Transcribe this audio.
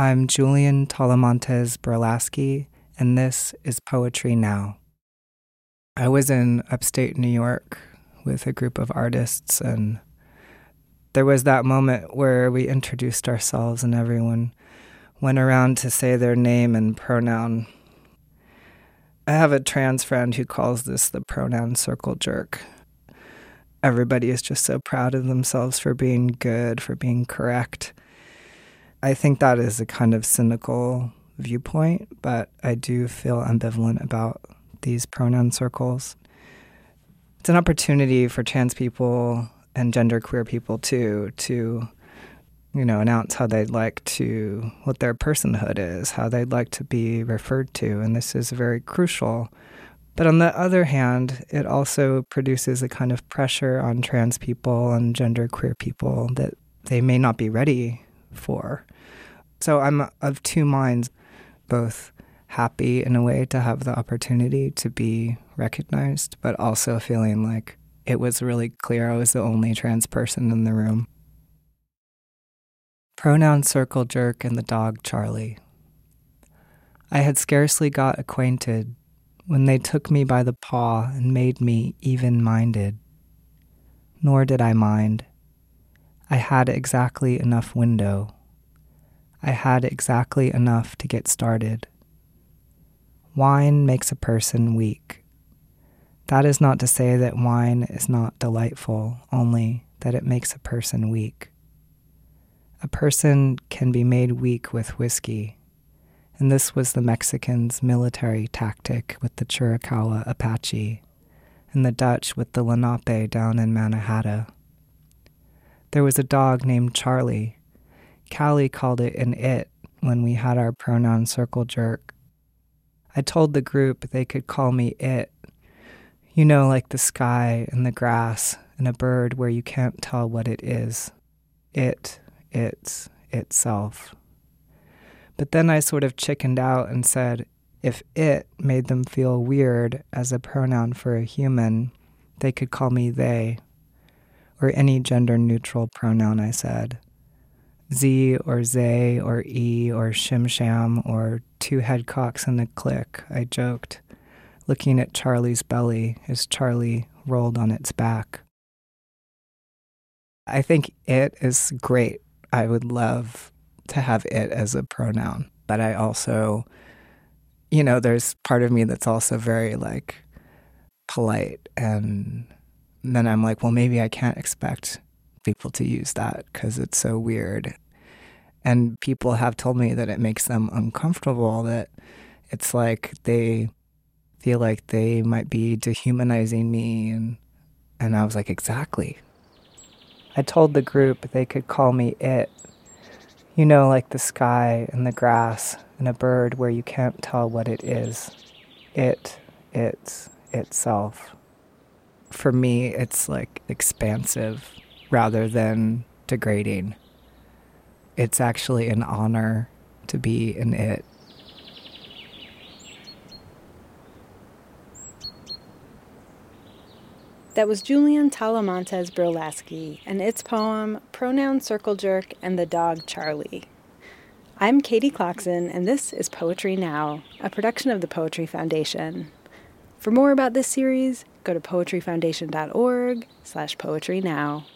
I'm Julian Talamantez Brolaski, and this is Poetry Now. I was in upstate New York with a group of artists, and there was that moment where we introduced ourselves, and everyone went around to say their name and pronoun. I have a trans friend who calls this the pronoun circle jerk. Everybody is just so proud of themselves for being good, for being correct. I think that is a kind of cynical viewpoint, but I do feel ambivalent about these pronoun circles. It's an opportunity for trans people and genderqueer people too to you know announce how they'd like to what their personhood is, how they'd like to be referred to, and this is very crucial. But on the other hand, it also produces a kind of pressure on trans people and genderqueer people that they may not be ready for. So I'm of two minds, both happy in a way to have the opportunity to be recognized, but also feeling like it was really clear I was the only trans person in the room. Pronoun circle jerk and the dog Charlie. I had scarcely got acquainted when they took me by the paw and made me even minded. Nor did I mind. I had exactly enough window I had exactly enough to get started. Wine makes a person weak. That is not to say that wine is not delightful, only that it makes a person weak. A person can be made weak with whiskey, and this was the Mexicans' military tactic with the Chiricahua Apache, and the Dutch with the Lenape down in Mannahatta. There was a dog named Charlie Callie called it an it when we had our pronoun circle jerk. I told the group they could call me it. You know, like the sky and the grass and a bird where you can't tell what it is. It, it's, itself. But then I sort of chickened out and said, if it made them feel weird as a pronoun for a human, they could call me they, or any gender neutral pronoun, I said. Z or Zay or E or Shim Sham or two headcocks and a click, I joked, looking at Charlie's belly as Charlie rolled on its back. I think it is great. I would love to have it as a pronoun, but I also, you know, there's part of me that's also very like polite. And then I'm like, well, maybe I can't expect people to use that because it's so weird. And people have told me that it makes them uncomfortable, that it's like they feel like they might be dehumanizing me. And, and I was like, exactly. I told the group they could call me it. You know, like the sky and the grass and a bird where you can't tell what it is. It, it's, itself. For me, it's like expansive rather than degrading. It's actually an honor to be in it. That was Julian Talamantez Brolaski and its poem Pronoun Circle Jerk and the Dog Charlie. I'm Katie Klocksin, and this is Poetry Now, a production of the Poetry Foundation. For more about this series, go to poetryfoundation.org slash poetry now.